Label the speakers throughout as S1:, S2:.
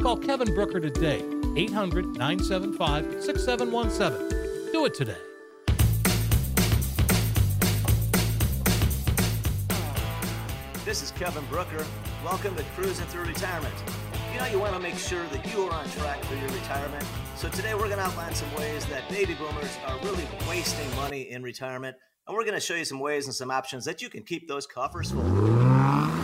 S1: Call Kevin Brooker today, 800 975 6717. Do it today.
S2: This is Kevin Brooker. Welcome to Cruising Through Retirement. You know, you want to make sure that you are on track for your retirement. So, today we're going to outline some ways that baby boomers are really wasting money in retirement. And we're going to show you some ways and some options that you can keep those coffers full.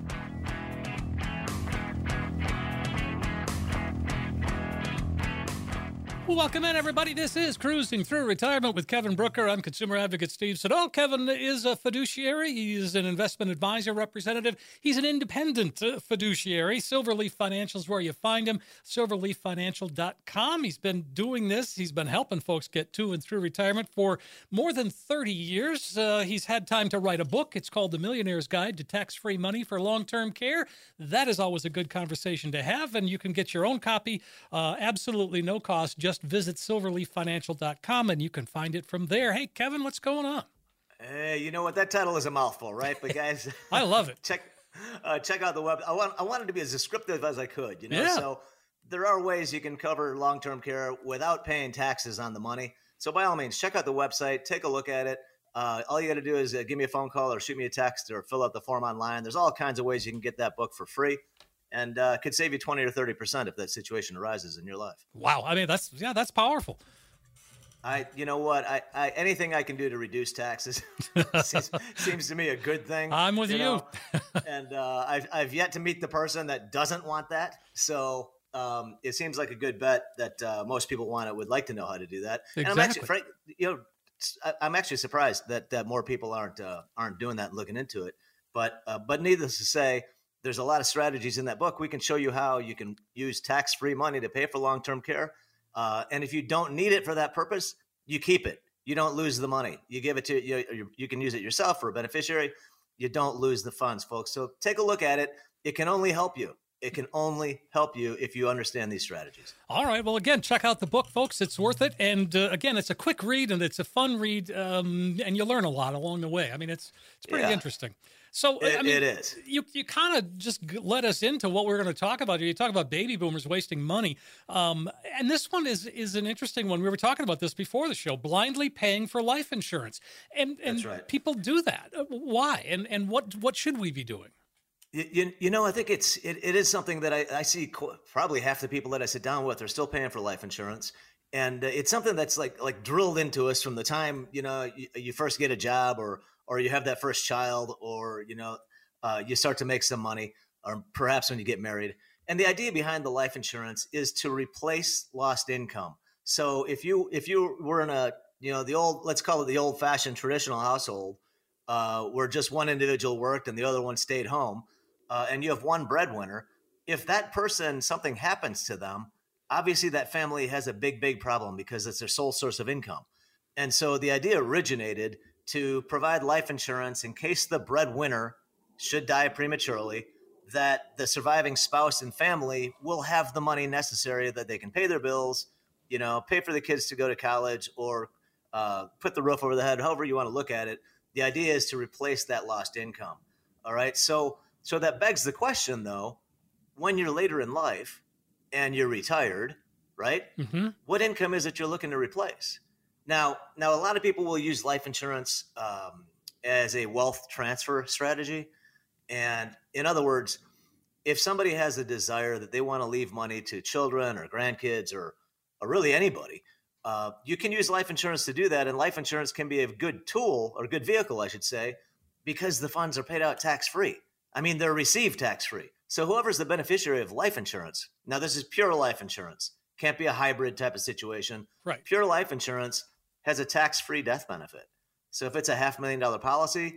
S1: Welcome in, everybody. This is Cruising Through Retirement with Kevin Brooker. I'm consumer advocate Steve Siddall. Kevin is a fiduciary. He's an investment advisor representative. He's an independent uh, fiduciary. Silverleaf Financial is where you find him. Silverleaffinancial.com. He's been doing this. He's been helping folks get to and through retirement for more than 30 years. Uh, he's had time to write a book. It's called The Millionaire's Guide to Tax-Free Money for Long-Term Care. That is always a good conversation to have, and you can get your own copy uh, absolutely no cost. Just visit silverleaffinancial.com and you can find it from there. Hey, Kevin, what's going on?
S2: Hey, you know what? That title is a mouthful, right? But guys,
S1: I love it.
S2: check uh, check out the web. I want I wanted to be as descriptive as I could. You know,
S1: Yeah.
S2: so there are ways you can cover long term care without paying taxes on the money. So by all means, check out the website, take a look at it. Uh, all you got to do is uh, give me a phone call or shoot me a text or fill out the form online. There's all kinds of ways you can get that book for free, and uh, could save you twenty or thirty percent if that situation arises in your life.
S1: Wow. I mean, that's, yeah, that's powerful.
S2: I, you know what? I, I anything I can do to reduce taxes seems, seems to me a good thing.
S1: I'm with you.
S2: know? and uh, I've I've yet to meet the person that doesn't want that. So um, it seems like a good bet that uh, most people want it would like to know how to do that. And I'm actually,
S1: Exactly.
S2: frank, you know, I- I'm actually surprised that that more people aren't uh, aren't doing that and looking into it. But uh, but needless to say, there's a lot of strategies in that book. We can show you how you can use tax free money to pay for long term care. Uh, and if you don't need it for that purpose, you keep it. You don't lose the money. You give it to you. You, you can use it yourself for a beneficiary. You don't lose the funds, folks. So take a look at it. It can only help you. It can only help you if you understand these strategies.
S1: All right. Well, again, check out the book, folks. It's worth it. And uh, again, it's a quick read and it's a fun read, um, and you learn a lot along the way. I mean, it's it's pretty
S2: Yeah.
S1: interesting. So
S2: It-
S1: I mean,
S2: it is.
S1: You you kind of just let us into what we're going to talk about. You talk about baby boomers wasting money, um, and this one is is an interesting one. We were talking about this before the show. Blindly paying for life insurance, and and
S2: right.
S1: people do that. Uh, Why? And and what what should we be doing?
S2: You, you, know, I think it's it, it is something that I, I see qu- probably half the people that I sit down with are still paying for life insurance, and uh, it's something that's like like drilled into us from the time you know you, you first get a job or or you have that first child or you know uh, you start to make some money or perhaps when you get married. And the idea behind the life insurance is to replace lost income. So if you if you were in a you know the old let's call it the old fashioned traditional household uh, where just one individual worked and the other one stayed home, uh, and you have one breadwinner, if that person something happens to them, obviously that family has a big big problem because it's their sole source of income. And so the idea originated to provide life insurance in case the breadwinner should die prematurely, that the surviving spouse and family will have the money necessary that they can pay their bills, you know, pay for the kids to go to college or uh, put the roof over the head, however you want to look at it. The idea is to replace that lost income. All right. So so that begs the question though, when you're later in life and you're retired, right? Mm-hmm. What income is it you're looking to replace? Now, now a lot of people will use life insurance um, as a wealth transfer strategy, and in other words, if somebody has a desire that they want to leave money to children or grandkids or or really anybody, uh, you can use life insurance to do that. And life insurance can be a good tool or good vehicle, I should say, because the funds are paid out tax free. I mean, they're received tax free. So whoever's the beneficiary of life insurance, now this is pure life insurance, can't be a hybrid type of situation.
S1: Right.
S2: Pure life insurance has a tax free death benefit. So if it's a half million dollar policy,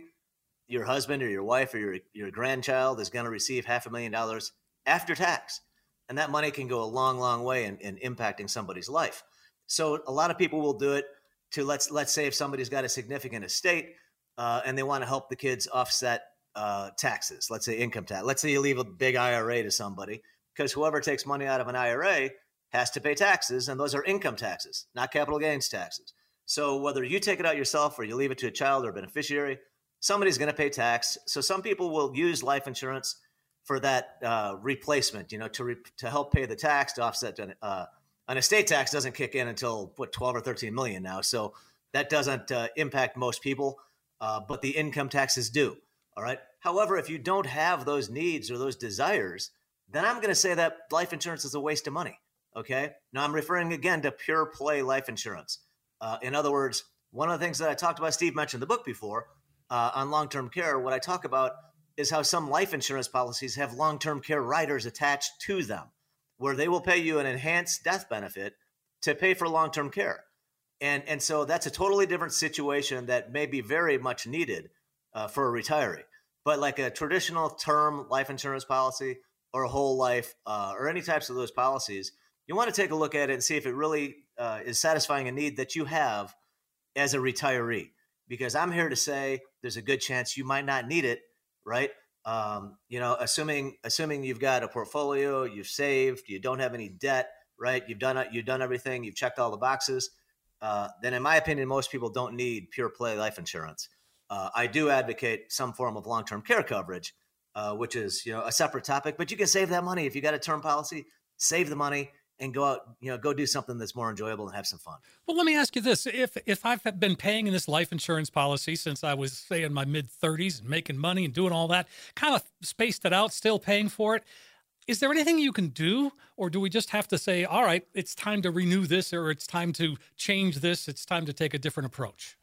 S2: your husband or your wife or your, your grandchild is going to receive half a million dollars after tax. And that money can go a long, long way in, in impacting somebody's life. So a lot of people will do it to let's let's say if somebody's got a significant estate uh, and they want to help the kids offset uh, taxes, let's say income tax. Let's say you leave a big IRA to somebody because whoever takes money out of an IRA has to pay taxes, and those are income taxes, not capital gains taxes. So whether you take it out yourself or you leave it to a child or a beneficiary, somebody's going to pay tax. So some people will use life insurance for that uh, replacement, you know, to re- to help pay the tax to offset uh, an estate tax doesn't kick in until what 12 or 13 million now. So that doesn't uh, impact most people, uh, but the income taxes do. All right. However, if you don't have those needs or those desires, then I'm going to say that life insurance is a waste of money. Okay. Now I'm referring again to pure play life insurance. Uh, in other words, one of the things that I talked about, Steve mentioned the book before uh, on long term care. What I talk about is how some life insurance policies have long term care riders attached to them, where they will pay you an enhanced death benefit to pay for long term care. And, and so that's a totally different situation that may be very much needed uh, for a retiree. But like a traditional term life insurance policy or a whole life uh, or any types of those policies, you want to take a look at it and see if it really uh, is satisfying a need that you have as a retiree. Because I'm here to say there's a good chance you might not need it, right? Um, you know, assuming assuming you've got a portfolio, you've saved, you don't have any debt, right? You've done you've done everything, you've checked all the boxes. Uh, then, in my opinion, most people don't need pure play life insurance. Uh, I do advocate some form of long term care coverage, uh, which is you know a separate topic. But you can save that money if you got a term policy. Save the money, and go out, you know, go do something that's more enjoyable and have some fun.
S1: Well, let me ask you this: if if I've been paying in this life insurance policy since I was say in my mid 30s and making money and doing all that, kind of spaced it out, still paying for it. Is there anything you can do, or do we just have to say, all right, it's time to renew this, or it's time to change this, it's time to take a different approach?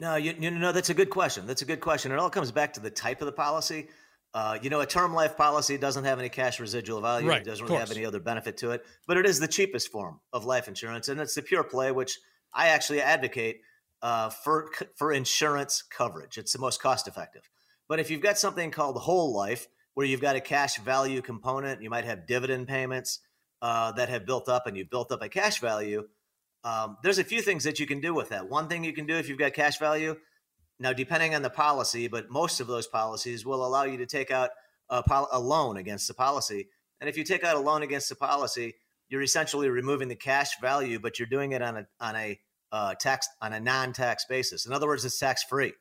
S2: No, you, you know that's a good question. That's a good question. It all comes back to the type of the policy. Uh, you know, a term life policy doesn't have any cash residual value.
S1: Right,
S2: it doesn't really have any other benefit to it, but it is the cheapest form of life insurance, and it's the pure play, which I actually advocate uh, for for insurance coverage. It's the most cost effective. But if you've got something called whole life, where you've got a cash value component, you might have dividend payments uh, that have built up, and you've built up a cash value. Um, there's a few things that you can do with that. One thing you can do if you've got cash value now, depending on the policy, but most of those policies will allow you to take out a, pol- a loan against the policy. And if you take out a loan against the policy, you're essentially removing the cash value, but you're doing it on a on a uh, tax on a non-tax basis. In other words, it's tax free.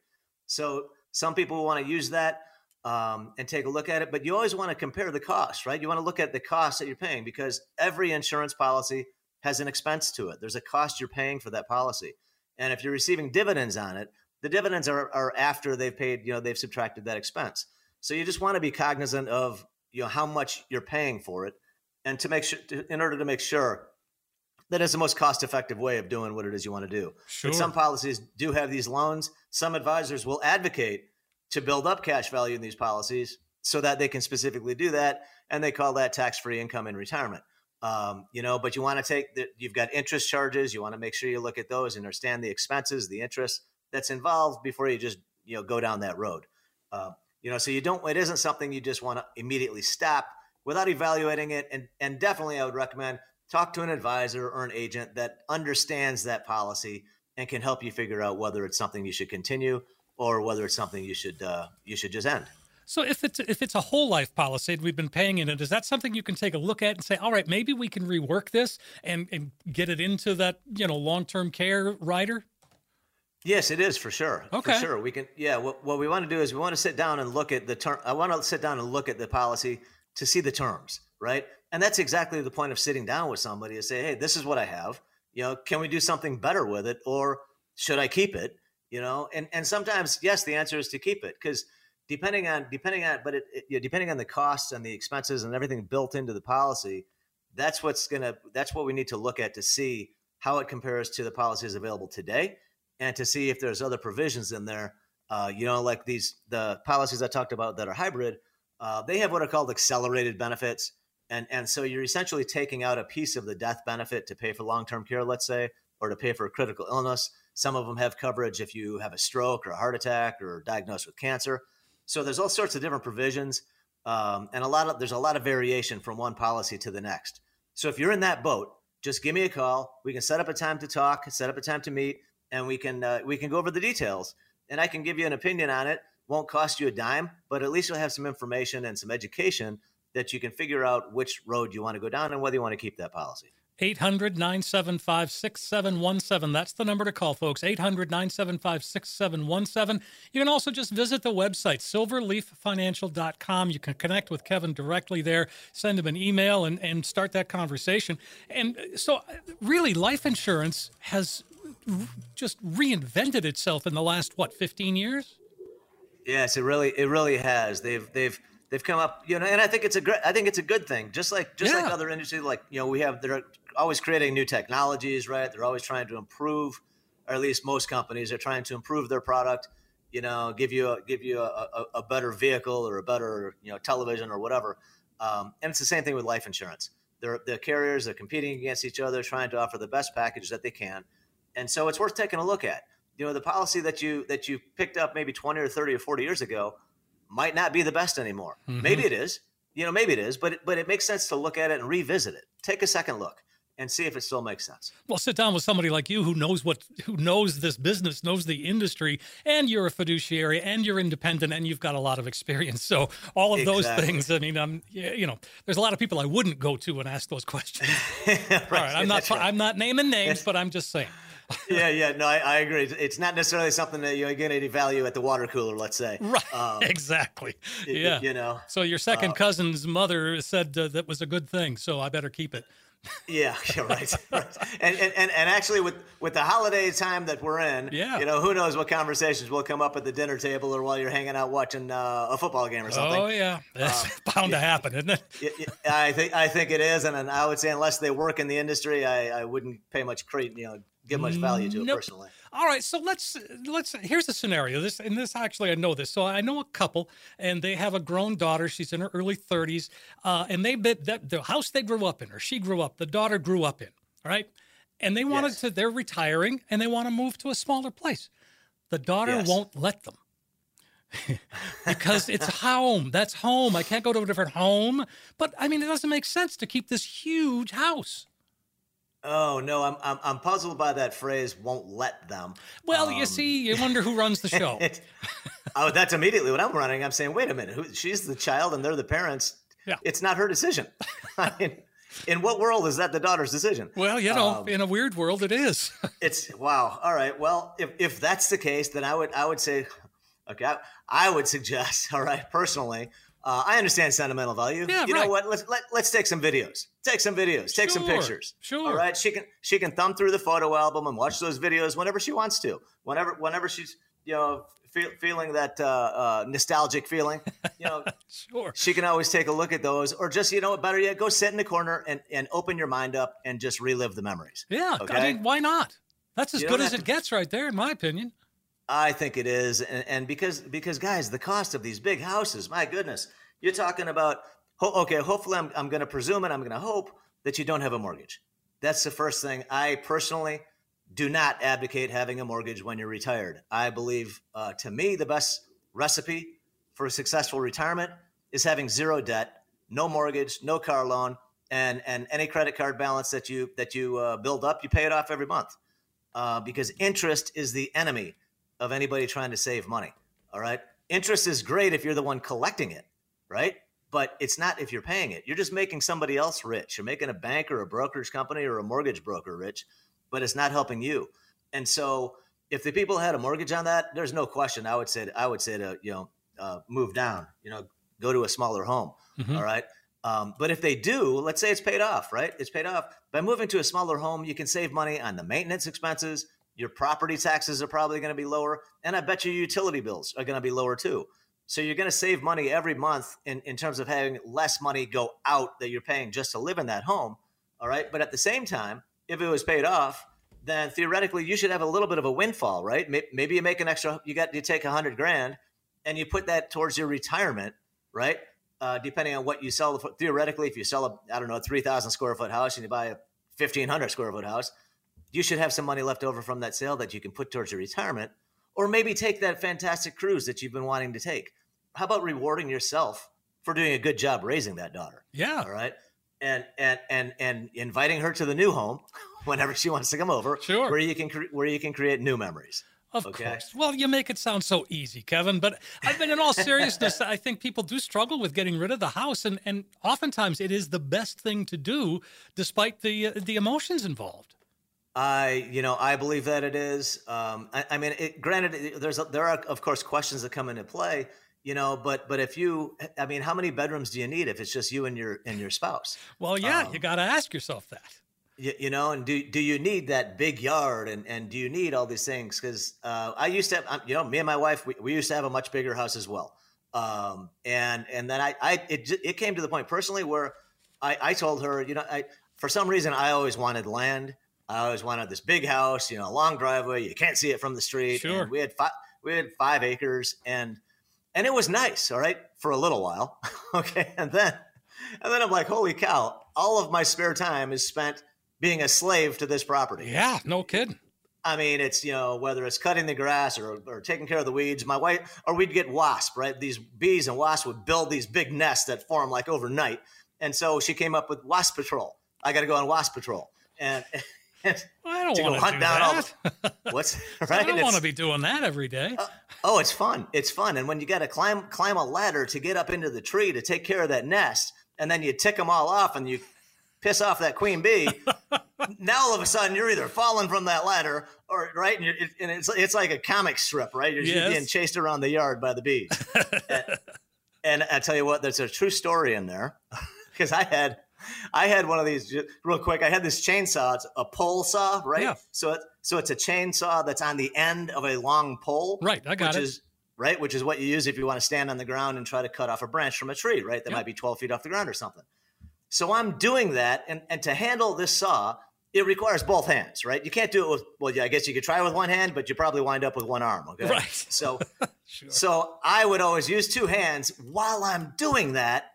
S2: So some people want to use that um, and take a look at it, but you always want to compare the costs, right? You want to look at the costs that you're paying because every insurance policy has an expense to it. There's a cost you're paying for that policy, and if you're receiving dividends on it, the dividends are, are after they've paid, you know, they've subtracted that expense. So you just want to be cognizant of, you know, how much you're paying for it and to make sure, to, in order to make sure that is the most cost effective way of doing what it is you want to do.
S1: Sure.
S2: But some policies do have these loans. Some advisors will advocate to build up cash value in these policies so that they can specifically do that. And they call that tax free income in retirement. Um, you know, but you want to take that you've got interest charges. You want to make sure you look at those, understand the expenses, the interest that's involved before you just you know go down that road. Uh, you know, so you don't. It isn't something you just want to immediately stop without evaluating it. And and definitely, I would recommend talk to an advisor or an agent that understands that policy and can help you figure out whether it's something you should continue or whether it's something you should uh, you should just end.
S1: So if it's if it's a whole life policy and we've been paying in it, is that something you can take a look at and say, all right, maybe we can rework this and, and get it into that you know long term care rider?
S2: Yes, it is for sure.
S1: Okay.
S2: For sure. We can, yeah. What, what we want to do is we want to sit down and look at the term. I want to sit down and look at the policy to see the terms, right? And that's exactly the point of sitting down with somebody to say, hey, this is what I have. You know, can we do something better with it or should I keep it? You know, and, and sometimes, yes, the answer is to keep it because depending on, depending on, but it, it, you know, depending on the costs and the expenses and everything built into the policy, that's what's going to, that's what we need to look at to see how it compares to the policies available today and to see if there's other provisions in there. Uh, you know, like these the policies I talked about that are hybrid, uh, they have what are called accelerated benefits, and and so you're essentially taking out a piece of the death benefit to pay for long term care, let's say, or to pay for a critical illness. Some of them have coverage if you have a stroke or a heart attack or diagnosed with cancer. So there's all sorts of different provisions, um, and a lot of there's a lot of variation from one policy to the next. So if you're in that boat, just give me a call. We can set up a time to talk, set up a time to meet and we can uh, we can go over the details and I can give you an opinion on it. Won't cost you a dime, but at least you'll have some information and some education that you can figure out which road you want to go down and whether you want to keep that policy.
S1: 800 975 6717. That's the number to call, folks. 800 975 6717. You can also just visit the website, silverleaffinancial.com. You can connect with Kevin directly there, send him an email, and, and start that conversation. And uh, so, uh, really, life insurance has just reinvented itself in the last what 15 years
S2: yes it really it really has they've they've they've come up you know and i think it's a great i think it's a good thing just like just yeah. like other industries like you know we have they're always creating new technologies right they're always trying to improve or at least most companies are trying to improve their product you know give you a give you a, a, a better vehicle or a better you know television or whatever um, and it's the same thing with life insurance they're, the carriers are competing against each other trying to offer the best package that they can and so it's worth taking a look at. You know, the policy that you that you picked up maybe 20 or 30 or 40 years ago might not be the best anymore. Mm-hmm. Maybe it is. You know, maybe it is, but it, but it makes sense to look at it and revisit it. Take a second look and see if it still makes sense.
S1: Well, sit down with somebody like you who knows what who knows this business, knows the industry, and you're a fiduciary and you're independent and you've got a lot of experience. So all of exactly. those things, I mean, I'm you know, there's a lot of people I wouldn't go to and ask those questions. right. All right, I'm not right. I'm not naming names, but I'm just saying
S2: yeah, yeah, no, I, I, agree. It's not necessarily something that you're getting any value at the water cooler, let's say.
S1: Right. Um, exactly. Yeah.
S2: You know.
S1: So your second uh, cousin's mother said uh, that was a good thing, so I better keep it.
S2: Yeah, yeah, right, right. And, and and actually, with with the holiday time that we're in,
S1: yeah,
S2: you know, who knows what conversations will come up at the dinner table or while you're hanging out watching uh, a football game or something.
S1: Oh yeah, that's uh, bound yeah, to happen, isn't it?
S2: I think I think it is, and, and I would say unless they work in the industry, I, I wouldn't pay much credit, you know, give much value to nope. it personally.
S1: All right, so let's let's here's a scenario. This and this actually I know this. So I know a couple, and they have a grown daughter. She's in her early 30s, uh, and they bet that the house they grew up in, or she grew up, the daughter grew up in. Right, and they wanted yes. to. They're retiring, and they want to move to a smaller place. The daughter yes. won't let them. because it's home. That's home. I can't go to a different home. But I mean, it doesn't make sense to keep this huge house.
S2: Oh no, I'm, I'm I'm puzzled by that phrase. Won't let them.
S1: Well, um, you see, you wonder who runs the show.
S2: oh, that's immediately what I'm running. I'm saying, wait a minute, who, she's the child and they're the parents.
S1: Yeah,
S2: it's not her decision. I mean, in what world is that the daughter's decision?
S1: Well, you know, um, in a weird world, it is.
S2: it's wow. All right. Well, if if that's the case, then I would I would say, okay, I, I would suggest, all right, personally, uh, I understand sentimental value.
S1: Yeah,
S2: you
S1: right.
S2: know what? Let's let, let's take some videos. Take some videos. Take
S1: sure,
S2: some pictures.
S1: Sure.
S2: All right. She can she can thumb through the photo album and watch those videos whenever she wants to. Whenever whenever she's you know feel, feeling that uh, uh, nostalgic feeling, you know,
S1: sure.
S2: She can always take a look at those, or just you know, better yet, go sit in the corner and and open your mind up and just relive the memories.
S1: Yeah.
S2: Okay?
S1: I mean, why not? That's as good as it to, gets, right there, in my opinion.
S2: I think it is, and, and because because guys, the cost of these big houses, my goodness you're talking about, okay, hopefully I'm, I'm going to presume and I'm going to hope that you don't have a mortgage. That's the first thing. I personally do not advocate having a mortgage when you're retired. I believe, uh, to me, the best recipe for a successful retirement is having zero debt, no mortgage, no car loan, and and any credit card balance that you that you uh, build up, you pay it off every month. Uh, because interest is the enemy of anybody trying to save money. All right, interest is great if you're the one collecting it right? But it's not if you're paying it. You're just making somebody else rich. You're making a bank or a brokerage company or a mortgage broker rich, but it's not helping you. And so if the people had a mortgage on that, there's no question. I would say I would say to you know uh, move down. You know, go to a smaller home.
S1: Mhm.
S2: all right. Um, but if they do, let's say it's paid off, right? It's paid off. By moving to a smaller home, you can save money on the maintenance expenses. Your property taxes are probably going to be lower. And I bet your utility bills are going to be lower too. So you're going to save money every month in, in terms of having less money go out that you're paying just to live in that home. All right. But at the same time, if it was paid off, then theoretically you should have a little bit of a windfall, right? Maybe you make an extra, you got, you take a hundred grand and you put that towards your retirement, right? uh, depending on what you sell. Theoretically, if you sell a, I don't know, a 3,000 square foot house and you buy a 1,500 square foot house, you should have some money left over from that sale that you can put towards your retirement, or maybe take that fantastic cruise that you've been wanting to take. How about rewarding yourself for doing a good job raising that daughter?
S1: Yeah.
S2: All right. And, and, and, and inviting her to the new home whenever she wants to come over,
S1: Sure.
S2: where you can, cre- where you can create new memories.
S1: Of
S2: Okay.
S1: course. Well, you make it sound so easy, Kevin. But I mean, in all seriousness, I think people do struggle with getting rid of the house, and and oftentimes it is the best thing to do, despite the uh, the emotions involved.
S2: I, you know, I believe that it is. Um, I, I mean, it, granted, it- there's a, there are of course questions that come into play. You know, but but if you, I mean, how many bedrooms do you need if it's just you and your and your spouse?
S1: Well, yeah,
S2: Um,
S1: you got to ask yourself that.
S2: You, you know, and do do you need that big yard and and do you need all these things? Because uh, I used to have, you know, me and my wife, we, we used to have a much bigger house as well. Um, and and then I I it it came to the point personally where I I told her, you know, I for some reason I always wanted land. I always wanted this big house, you know, a long driveway. You can't see it from the street.
S1: Sure.
S2: And we had five we had five acres and and it was nice, all right, for a little while. okay. And then and then I'm like, holy cow, all of my spare time is spent being a slave to this property.
S1: Yeah, no kidding.
S2: I mean, it's you know whether it's cutting the grass or, or taking care of the weeds. My wife, or we'd get wasp, right? These bees and wasps would build these big nests that form like overnight, and so she came up with wasp patrol. I got to go on wasp patrol, and, and
S1: I don't
S2: To go
S1: want to
S2: hunt
S1: do
S2: down all
S1: that.
S2: what's right?
S1: I
S2: don't
S1: want to be doing that every day.
S2: Uh, oh, it's fun. It's fun. And when you got to climb climb a ladder to get up into the tree to take care of that nest, and then you tick them all off and you piss off that queen bee, now all of a sudden you're either falling from that ladder or right, and, and it's it's like a comic strip, right? You're, you're being chased around the yard by the bees. and, and I tell you what, there's a true story in there because I had. I had one of these real quick. I had this chainsaw. It's a pole saw, right?
S1: Yeah.
S2: So it, so it's a chainsaw that's on the end of a long pole,
S1: Right, I got
S2: which
S1: it.
S2: is right, which is what you use if you want to stand on the ground and try to cut off a branch from a tree, right? That might be 12 feet off the ground or something. So I'm doing that, and and to handle this saw, it requires both hands, right? You can't do it with well, yeah, I guess you could try with one hand, but you probably wind up with one arm, okay?
S1: Right.
S2: So
S1: Sure.
S2: so I would always use two hands. While I'm doing that,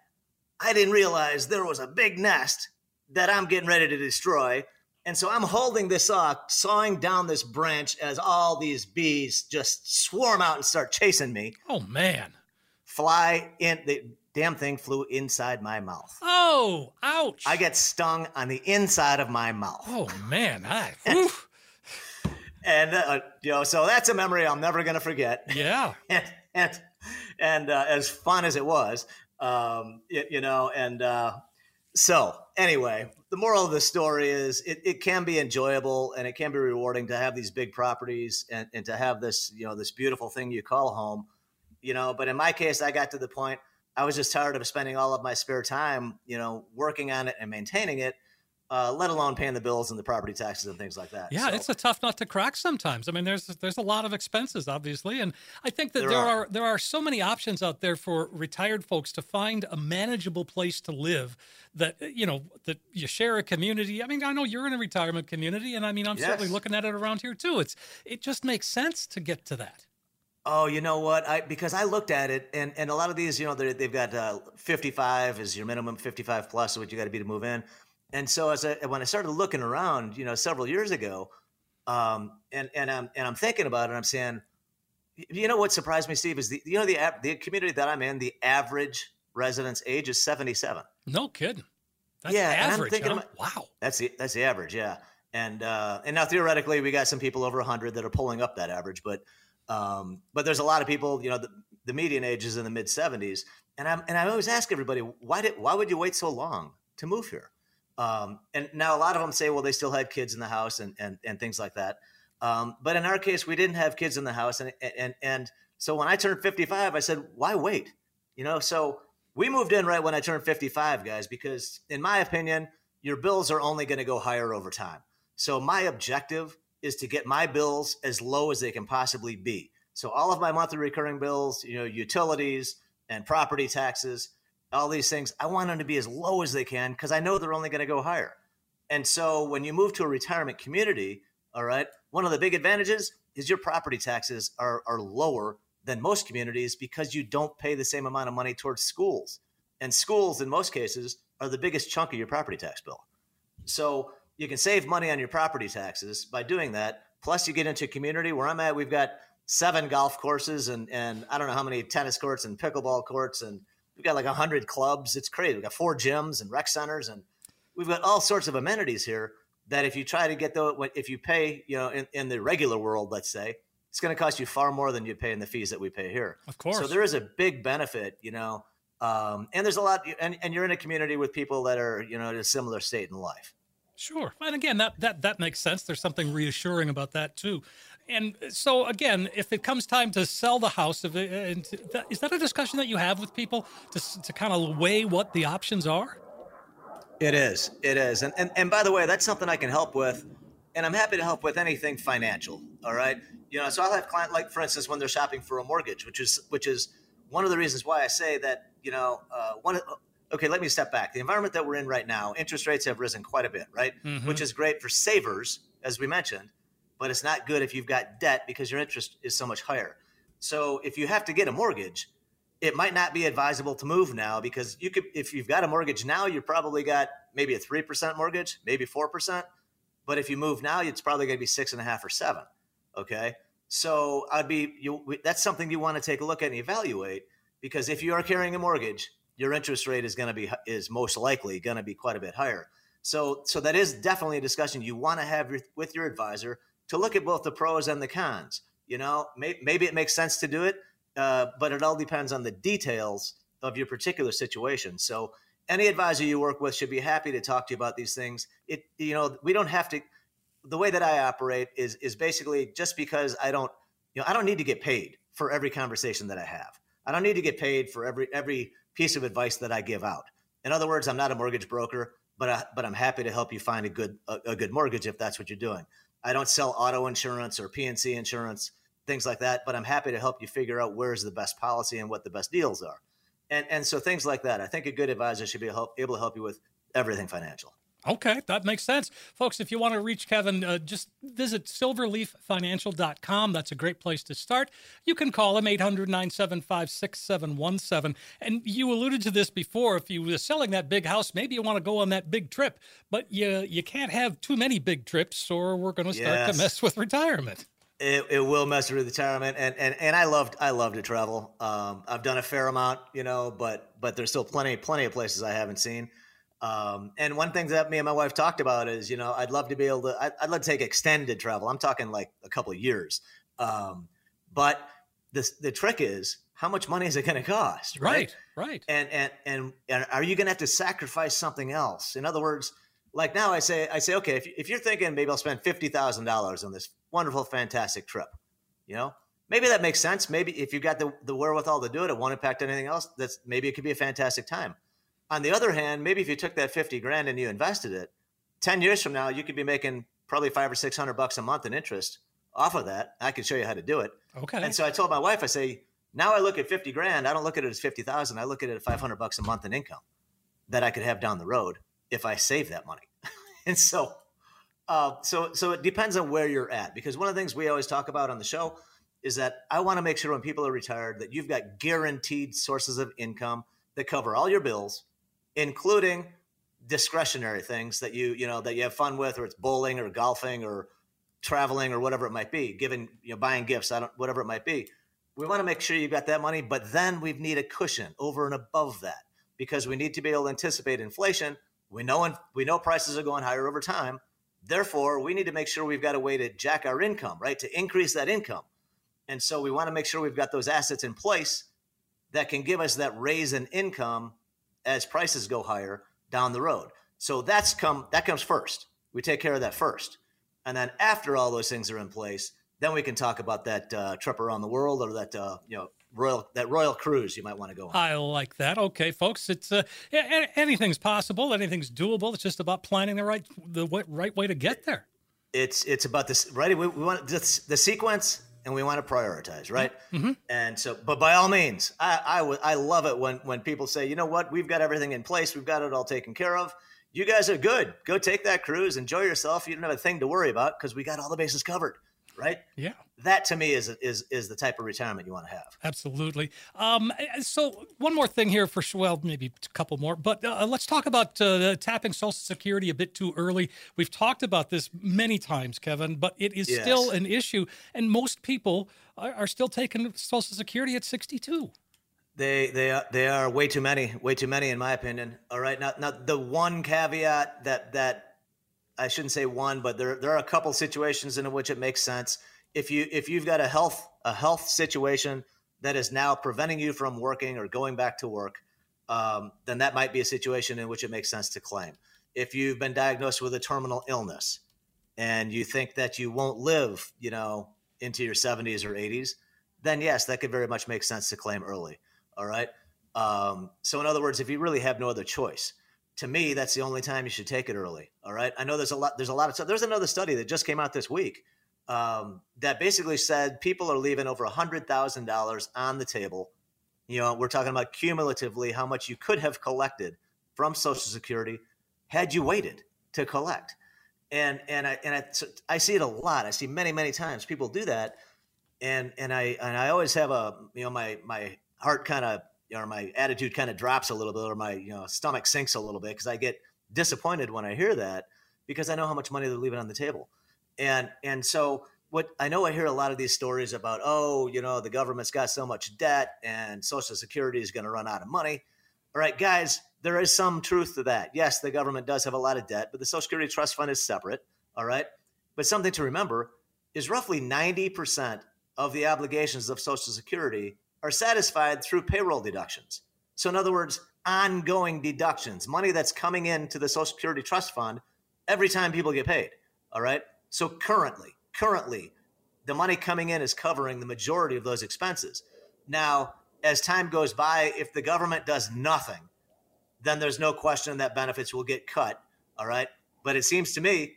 S2: I didn't realize there was a big nest that I'm getting ready to destroy. And so I'm holding this saw, sawing down this branch as all these bees just swarm out and start chasing me.
S1: Oh man.
S2: Fly in, the damn thing flew inside my mouth.
S1: Oh, ouch.
S2: I get stung on the inside of my mouth.
S1: Oh man. I. whew.
S2: And, uh, you know, so that's a memory I'm never going to forget.
S1: Yeah.
S2: and and, and uh, as fun as it was, um, you know, and uh, so anyway, the moral of the story is it, it can be enjoyable and it can be rewarding to have these big properties and, and to have this, you know, this beautiful thing you call home, you know. But in my case, I got to the point I was just tired of spending all of my spare time, you know, working on it and maintaining it. Uh, let alone paying the bills and the property taxes and things like that.
S1: Yeah,
S2: So-
S1: it's a tough nut to crack sometimes. I mean, there's there's a lot of expenses, obviously, and I think that
S2: There
S1: there,
S2: are.
S1: are. there are so many options out there for retired folks to find a manageable place to live. That you know that you share a community. I mean, I know you're in a retirement community, and I mean, I'm certainly looking at it around here too. It's it just makes sense to get to that.
S2: Oh, you know what? I because I looked at it, and and a lot of these, you know, they've got uh, 55 is your minimum, 55 plus is what you got to be to move in. And so as I when I started looking around, you know, several years ago, um, and and I'm and I'm thinking about it, I'm saying, you know, what surprised me, Steve, is the you know the the community that I'm in, the average residence age is 77.
S1: No kidding. That's
S2: Yeah,
S1: average.
S2: thinking
S1: huh?
S2: about-
S1: wow.
S2: That's the that's the average, yeah. And uh, and now theoretically, we got some people over 100 that are pulling up that average, but um, but there's a lot of people. You know, the, the median age is in the mid 70s, and I'm and I always ask everybody, why did why would you wait so long to move here? Um, and now a lot of them say, well, they still had kids in the house and and and things like that. Um, but in our case, we didn't have kids in the house, and and and so when I turned 55, I said, why wait? You know, so we moved in right when I turned 55, guys, because in my opinion, your bills are only going to go higher over time. So my objective is to get my bills as low as they can possibly be. So all of my monthly recurring bills, you know, utilities and property taxes, all these things, I want them to be as low as they can because I know they're only going to go higher. And so when you move to a retirement community, all right, one of the big advantages is your property taxes are, are lower than most communities because you don't pay the same amount of money towards schools. And schools, in most cases, are the biggest chunk of your property tax bill. So you can save money on your property taxes by doing that. Plus, you get into a community where I'm at, we've got seven golf courses and, and I don't know how many tennis courts and pickleball courts. And we've got like 100 clubs. It's crazy. We've got four gyms and rec centers. And we've got all sorts of amenities here that if you try to get the, if you pay, you know, in, in the regular world, let's say, it's going to cost you far more than you pay in the fees that we pay here.
S1: Of course.
S2: So there is a big benefit, you know, um, and there's a lot, and, and you're in a community with people that are, you know, in a similar state in life.
S1: Sure, and again, that that that makes sense. There's something reassuring about that too. And so, again, if it comes time to sell the house, if it, is that a discussion that you have with people to to kind of weigh what the options are?
S2: It is. It is. And, and and by the way, that's something I can help with, and I'm happy to help with anything financial. All right you know so i'll have client like for instance when they're shopping for a mortgage which is which is one of the reasons why i say that you know uh, one okay let me step back the environment that we're in right now interest rates have risen quite a bit right mm-hmm. which is great for savers as we mentioned but it's not good if you've got debt because your interest is so much higher so if you have to get a mortgage it might not be advisable to move now because you could if you've got a mortgage now you've probably got maybe a 3% mortgage maybe 4% but if you move now it's probably going to be six and a half or seven Okay. So I'd be you. That's something you want to take a look at and evaluate because if you are carrying a mortgage, your interest rate is going to be is most likely going to be quite a bit higher. So so that is definitely a discussion you want to have with your advisor to look at both the pros and the cons. You know, may, maybe it makes sense to do it, uh, but it all depends on the details of your particular situation. So any advisor you work with should be happy to talk to you about these things. It you know we don't have to the way that I operate is is basically just because I don't you know I don't need to get paid for every conversation that I have. I don't need to get paid for every every piece of advice that I give out. In other words, I'm not a mortgage broker, but I, but I'm happy to help you find a good a, a good mortgage if that's what you're doing. I don't sell auto insurance or P&C insurance, things like that, but I'm happy to help you figure out where's the best policy and what the best deals are. And and so things like that. I think a good advisor should be able to help you with everything financial.
S1: Okay, that makes sense. Folks, if you want to reach Kevin, uh, just visit silverleaffinancial.com. That's a great place to start. You can call him 800 975 6717. And you alluded to this before. If you were selling that big house, maybe you want to go on that big trip, but you, you can't have too many big trips or we're going to start yes. to mess with retirement.
S2: It, it will mess with retirement, and, and and I loved I love to travel. Um, I've done a fair amount, you know, but but there's still plenty plenty of places I haven't seen. Um, and one thing that me and my wife talked about is, you know, I'd love to be able to, I'd, I'd love to take extended travel. I'm talking like a couple of years. Um, but the the trick is, how much money is it going to cost?
S1: Right, right. right.
S2: And, and, and, and are you going to have to sacrifice something else? In other words, like now I say, I say, okay, if, if you're thinking maybe I'll spend $50,000 on this wonderful, fantastic trip, you know, maybe that makes sense. Maybe if you've got the, the wherewithal to do it, it won't impact anything else. That's maybe it could be a fantastic time. On the other hand, maybe if you took that 50 grand and you invested it, 10 years from now, you could be making probably five or 600 bucks a month in interest off of that. I can show you how to do it.
S1: Okay.
S2: And so I told my wife, I say, now I look at 50 grand. I don't look at it as 50,000. I look at it at 500 bucks a month in income that I could have down the road if I save that money. and so, uh, so, so it depends on where you're at because one of the things we always talk about on the show is that I want to make sure when people are retired that you've got guaranteed sources of income that cover all your bills including discretionary things that you you know that you have fun with, or it's bowling or golfing or traveling or whatever it might be, giving you know buying gifts, I don't whatever it might be. We want to make sure you've got that money, but then we need a cushion over and above that because we need to be able to anticipate inflation. We know we know prices are going higher over time. Therefore, we need to make sure we've got a way to jack our income, right? To increase that income. And so we want to make sure we've got those assets in place that can give us that raise in income as prices go higher down the road. So that's come that comes first. We take care of that first. And then after all those things are in place, then we can talk about that uh, trip around the world or that uh, you know royal that royal cruise you might want to go on.
S1: I like that. Okay, folks, it's uh, anything's possible, anything's doable. It's just about planning the right the right way to get there.
S2: It's it's about this right. We, we want this, the sequence and we want to prioritize, right?
S1: Mm-hmm.
S2: And so, but by all means, I, I, w- I love it when when people say, you know what, we've got everything in place, we've got it all taken care of. You guys are good. Go take that cruise, enjoy yourself. You don't have a thing to worry about because we got all the bases covered right?
S1: Yeah.
S2: That to me is is is the type of retirement you want to have.
S1: Absolutely. Um, so one more thing here for well, maybe a couple more, but uh, let's talk about uh, tapping Social Security a bit too early. We've talked about this many times, Kevin, but it is yes. still an issue, and most people are, are still taking Social Security at 62.
S2: They they are, they are way too many, way too many in my opinion. All right, now now the one caveat that that I shouldn't say one, but there there are a couple situations in which it makes sense. If you if you've got a health a health situation that is now preventing you from working or going back to work, um, then that might be a situation in which it makes sense to claim. If you've been diagnosed with a terminal illness and you think that you won't live, you know, into your 70s or 80s, then yes, that could very much make sense to claim early. All right. Um, so in other words, if you really have no other choice, to me, that's the only time you should take it early. All right. I know there's a lot. There's a lot of. There's another study that just came out this week um, that basically said people are leaving over a hundred thousand dollars on the table. You know, we're talking about cumulatively how much you could have collected from Social Security had you waited to collect. And and I and I, I see it a lot. I see many many times people do that, and and I and I always have a you know my my heart kind of or my attitude kind of drops a little bit or my you know stomach sinks a little bit because I get disappointed when I hear that because I know how much money they're leaving on the table. And and so what I know I hear a lot of these stories about oh you know the government's got so much debt and social security is going to run out of money. All right guys, there is some truth to that. Yes, the government does have a lot of debt, but the social security trust fund is separate, all right? But something to remember is roughly 90% of the obligations of social security are satisfied through payroll deductions. So, in other words, ongoing deductions, money that's coming into the Social Security Trust Fund every time people get paid. All right. So, currently, currently, the money coming in is covering the majority of those expenses. Now, as time goes by, if the government does nothing, then there's no question that benefits will get cut. All right. But it seems to me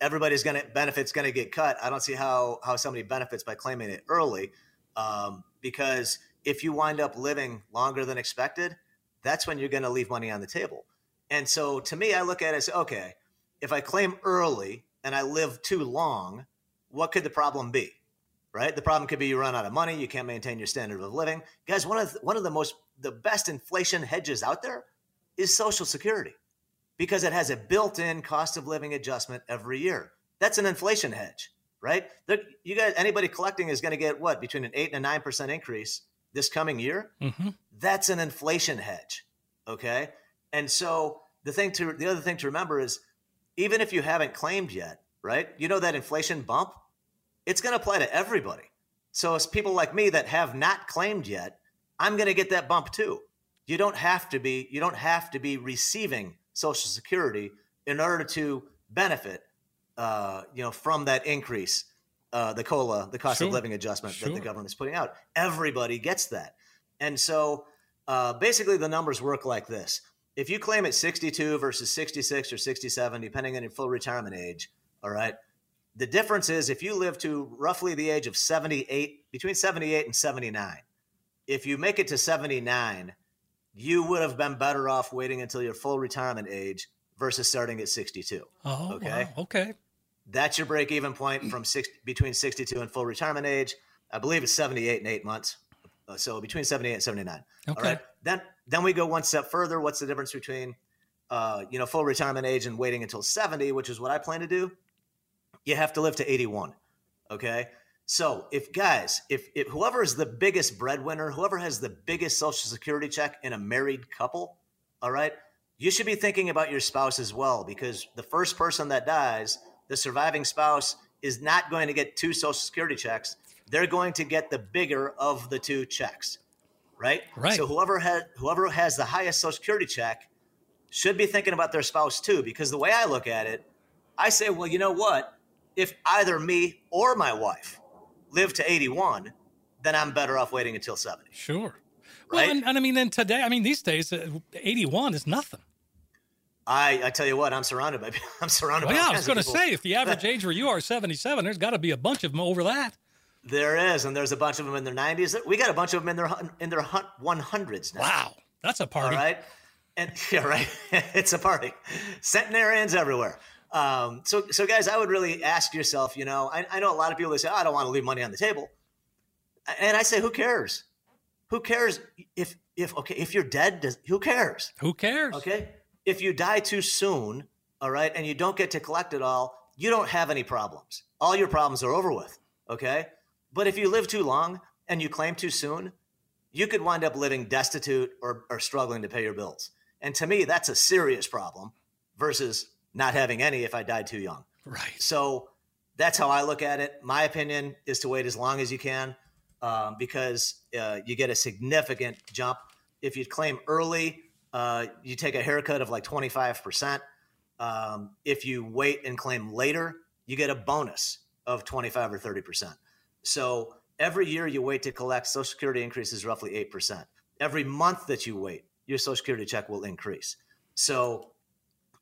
S2: everybody's going to benefits going to get cut. I don't see how how somebody benefits by claiming it early. Um, because if you wind up living longer than expected, that's when you're going to leave money on the table. And so to me, I look at it as okay, if I claim early and I live too long, what could the problem be? Right? The problem could be you run out of money, you can't maintain your standard of living. Guys, one of the, one of the most the best inflation hedges out there is social security because it has a built-in cost of living adjustment every year. That's an inflation hedge right? you guys, anybody collecting is going to get what between an eight and a nine percent increase this coming year.
S1: Mm-hmm.
S2: That's an inflation hedge, okay? And so the thing to the other thing to remember is even if you haven't claimed yet, right? You know that inflation bump, it's going to apply to everybody. So as people like me that have not claimed yet, I'm going to get that bump too. You don't have to be you don't have to be receiving Social Security in order to benefit uh, you know, from that increase, uh, the COLA, the cost sure. of living adjustment sure. that the government is putting out. Everybody gets that. And so uh, basically the numbers work like this. If you claim at 62 versus 66 or 67, depending on your full retirement age, all right, the difference is if you live to roughly the age of 78, between 78 and 79, if you make it to 79, you would have been better off waiting until your full retirement age versus starting at 62.
S1: Oh, okay. Wow. Okay.
S2: That's your break even point from six, between 62 and full retirement age. I believe it's 78 and eight months. Uh, so between 78 and 79.
S1: Okay.
S2: All right. Then, then we go one step further. What's the difference between, uh, you know, full retirement age and waiting until 70, which is what I plan to do? You have to live to 81. Okay. So if guys, if, if whoever is the biggest breadwinner, whoever has the biggest social security check in a married couple, all right, you should be thinking about your spouse as well because the first person that dies, the surviving spouse is not going to get two social security checks. They're going to get the bigger of the two checks. Right?
S1: Right.
S2: So whoever has whoever has the highest social security check should be thinking about their spouse too because the way I look at it, I say, well, you know what? if either me or my wife live to 81, then I'm better off waiting until 70.
S1: Sure.
S2: Right?
S1: Well, and, and I mean, then today, I mean, these days, uh, 81 is nothing.
S2: I, I tell you what, I'm surrounded by I'm surrounded
S1: Well,
S2: by.
S1: yeah, I was going to say, if the average age where you are 77, there's got to be a bunch of them over that.
S2: There is, and there's a bunch of them in their 90s. We got a bunch of them in their in their 100s now.
S1: Wow. That's a party.
S2: right, and yeah, right. it's a party. Centenarians everywhere. Um, so, so guys, I would really ask yourself. You know, I, I know a lot of people that say, oh, "I don't want to leave money on the table," and I say, "Who cares? Who cares if if okay if you're dead? Does, who cares?
S1: Who cares?
S2: Okay, if you die too soon, all right, and you don't get to collect it all, you don't have any problems. All your problems are over with. Okay, but if you live too long and you claim too soon, you could wind up living destitute or, or struggling to pay your bills. And to me, that's a serious problem versus not having any if I died too young.
S1: Right.
S2: So that's how I look at it. My opinion is to wait as long as you can um, because uh, you get a significant jump. If you claim early, uh, you take a haircut of like 25%. Um, if you wait and claim later, you get a bonus of 25 or 30%. So every year you wait to collect, Social Security increases roughly 8%. Every month that you wait, your Social Security check will increase. So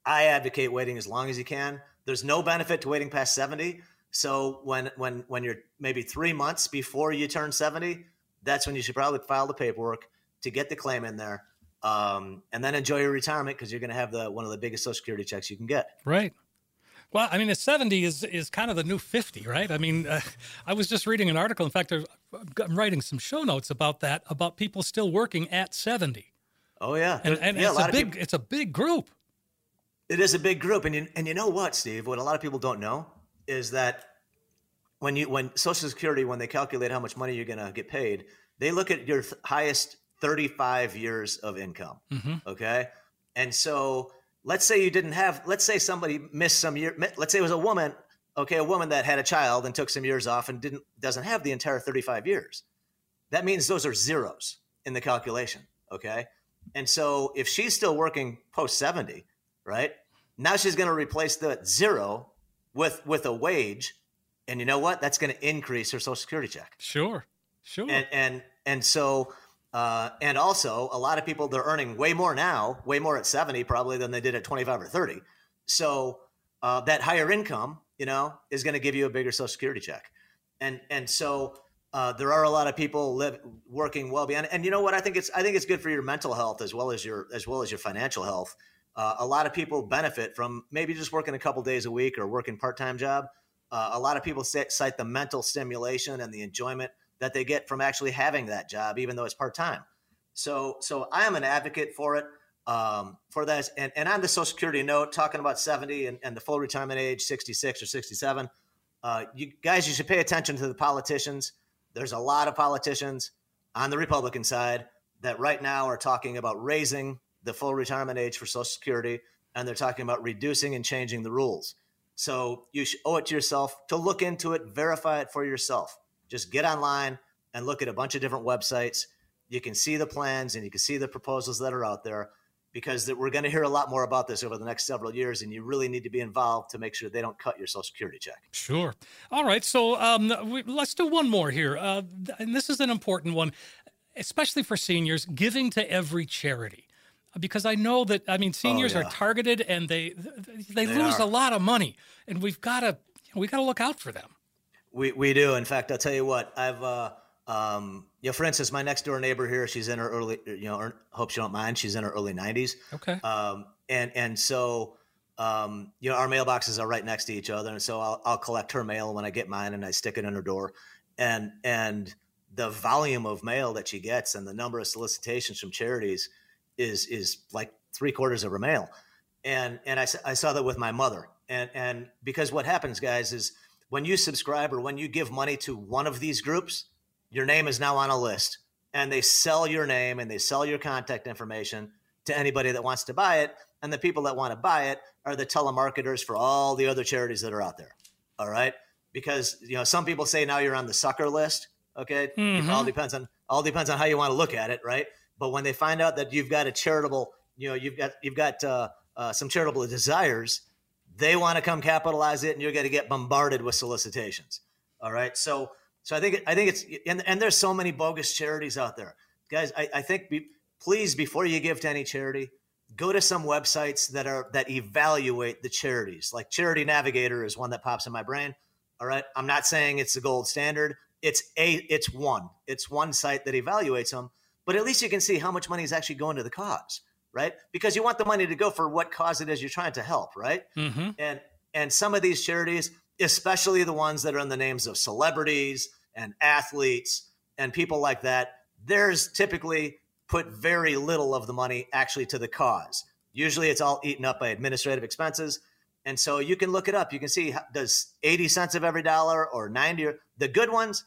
S2: I advocate waiting as long as you can. There's no benefit to waiting past 70. So when when when you're maybe three months before you turn 70, that's when you should probably file the paperwork to get the claim in there, um, and then enjoy your retirement because you're going to have the one of the biggest Social Security checks you can get.
S1: Right. Well, I mean, a 70 is is kind of the new 50, right? I mean, uh, I was just reading an article. In fact, I'm writing some show notes about that, about people still working at 70.
S2: Oh yeah,
S1: And, and
S2: yeah,
S1: it's
S2: a
S1: a big
S2: people-
S1: it's a big group.
S2: It is a big group, and you, and you know what, Steve? What a lot of people don't know is that when you when Social Security when they calculate how much money you're going to get paid, they look at your th- highest 35 years of income.
S1: hmm
S2: Okay, and so let's say you didn't have, let's say somebody missed some year. Let's say it was a woman, okay, a woman that had a child and took some years off and didn't doesn't have the entire 35 years. That means those are zeros in the calculation. Okay, and so if she's still working post 70, right now she's going to replace the zero with with a wage, and you know what? That's going to increase her Social Security check
S1: Sure. Sure.
S2: and and and so uh, and also a lot of people they're earning way more now, way more at seventy probably than they did at twenty five or thirty. So uh, that higher income, you know, is going to give you a bigger Social Security check, and and so uh, there are a lot of people live working well beyond. And you know what? I think it's I think it's good for your mental health as well as your as well as your financial health. Uh, a lot of people benefit from maybe just working a couple days a week or working part time job. Uh, a lot of people cite, cite the mental stimulation and the enjoyment that they get from actually having that job, even though it's part time. So, so I am an advocate for it, um, for that. And, and on the Social Security note, talking about 70 and, and the full retirement age, 66 or 67, uh, you guys, you should pay attention to the politicians. There's a lot of politicians on the Republican side that right now are talking about raising the full retirement age for Social Security, and they're talking about reducing and changing the rules. So you should owe it to yourself to look into it, verify it for yourself. Just get online and look at a bunch of different websites. You can see the plans and you can see the proposals that are out there because that we're going to hear a lot more about this over the next several years, and you really need to be involved to make sure they don't cut your Social Security check.
S1: Sure. All right. So um, we, let's do one more here. Uh, and this is an important one, especially for seniors giving to every charity. Because I know that, I mean, seniors
S2: yeah.
S1: are targeted and they they,
S2: They
S1: lose
S2: are.
S1: a lot of money, and we've got to we got to look out for them.
S2: We we do. In fact, I'll tell you what. I've uh, um, you know, for instance, my next door neighbor here, she's in her early, you know, er- hope she don't mind. She's in her early nineties.
S1: Okay.
S2: Um, and and so um, you know, our mailboxes are right next to each other, and so I'll I'll collect her mail when I get mine, and I stick it in her door, and and the volume of mail that she gets and the number of solicitations from charities is is like three quarters of her mail, and and I I saw that with my mother, and and because what happens, guys, is when you subscribe or when you give money to one of these groups, your name is now on a list, and they sell your name and they sell your contact information to anybody that wants to buy it. And the people that want to buy it are the telemarketers for all the other charities that are out there. All right. Because, you know, some people say now you're on the sucker list. Okay. It
S1: Mhm.
S2: all depends on, all depends on how you want to look at it. Right. But when they find out that you've got a charitable, you know, you've got, you've got, uh, uh, some charitable desires, They want to come capitalize it, and you're going to get bombarded with solicitations. All right. So, so I think I think it's and, and there's so many bogus charities out there, guys. I, I think be, please before you give to any charity, go to some websites that are that evaluate the charities. Like Charity Navigator is one that pops in my brain. All right. I'm not saying it's the gold standard. It's a it's one. It's one site that evaluates them, but at least you can see how much money is actually going to the cause, right? Because you want the money to go for what cause it is you're trying to help, right? Mm-hmm. And and some of these charities, especially the ones that are in the names of celebrities and athletes and people like that, there's typically put very little of the money actually to the cause. Usually it's all eaten up by administrative expenses. And so you can look it up. You can see does 80 cents of every dollar or 90 the good ones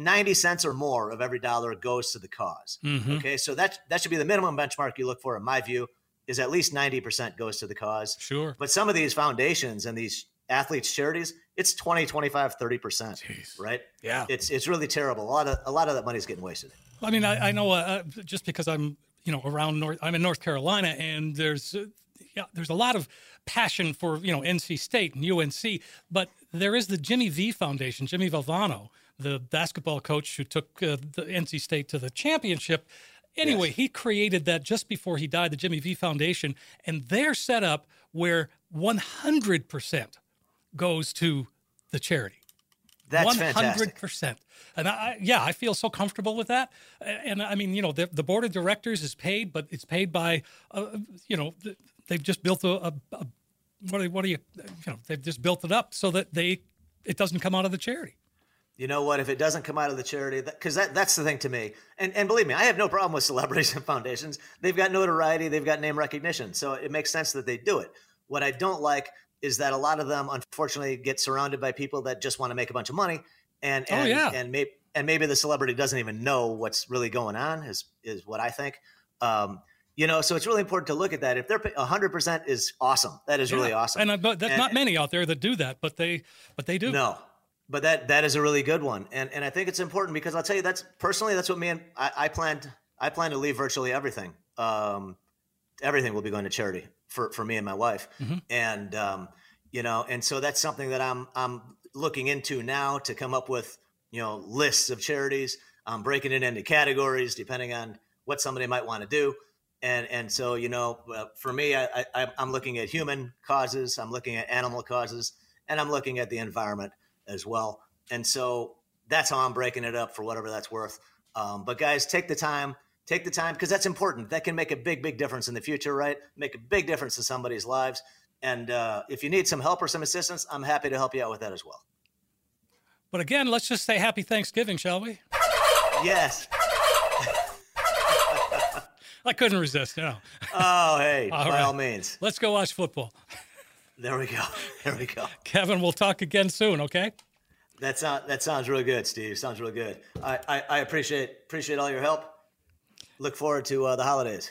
S2: 90 cents or more of every dollar goes to the because mm-hmm. Okay. So that that should be the minimum benchmark you look for in my view is at least 90% goes to the cause.
S1: Sure.
S2: But some of these foundations and these athletes charities, it's 20, 25, 30%. Jeez. Right?
S1: Yeah.
S2: It's it's really terrible. A lot of a lot of that money is getting wasted.
S1: I mean, I, I know uh, uh, just because I'm, you know, around North, I'm in North Carolina, and there's, uh, yeah, there's a lot of passion for you know NC State and UNC, but there is the Jimmy V Foundation, Jimmy Valvano, the basketball coach who took uh, the NC State to the championship. Anyway, yes. he created that just before he died, the Jimmy V Foundation, and they're set up where 100% goes to the charity.
S2: That's
S1: 100%. And I, yeah, I feel so comfortable with that. And I mean, you know, the, the board of directors is paid, but it's paid by, uh, you know, they've just built a, a, a what, do, what do you, you know, they've just built it up so that they, it doesn't come out of the charity.
S2: You know what? If it doesn't come out of the charity, because that, that, that's the thing to me. And and believe me, I have no problem with celebrities and foundations. They've got notoriety, they've got name recognition, so it makes sense that they do it. What I don't like is that a lot of them unfortunately get surrounded by people that just want to make a bunch of money and oh, and, oh, yeah. and maybe and maybe the celebrity doesn't even know what's really going on is is what I think. Um, you know, so it's really important to look at that. If they're 100% is awesome. That is yeah. really awesome.
S1: And uh, that's and, not many out there that do that, but they but they do.
S2: No. But that that is a really good one. And and I think it's important because I'll tell you that's personally that's what me and I, I planned I plan to leave virtually everything. Um, everything will be going to charity for, for me and my wife. Mm-hmm. And, um, you know, and so that's something that I'm, I'm looking into now to come up with, you know, lists of charities. I'm breaking it into categories depending on what somebody might want to do. And, and so, you know, uh, for me, I, I, I'm looking at human causes, I'm looking at animal causes, and I'm looking at the environment as well. And so that's how I'm breaking it up for whatever that's worth. Um, but guys, take the time take the time because that's important. That can make a big, big difference in the future, right? Make a big difference in somebody's lives. And uh, if you need some help or some assistance, I'm happy to help you out with that as well.
S1: But again, let's just say happy Thanksgiving, shall we?
S2: Yes.
S1: I couldn't resist. No.
S2: Oh, hey, all by right. all means.
S1: Let's go watch football.
S2: There we go. There we go.
S1: Kevin, we'll talk again soon, okay?
S2: That sounds that sounds really good, Steve. Sounds really good. I, I, I appreciate appreciate all your help look forward to uh, the holidays.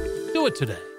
S3: Do it today.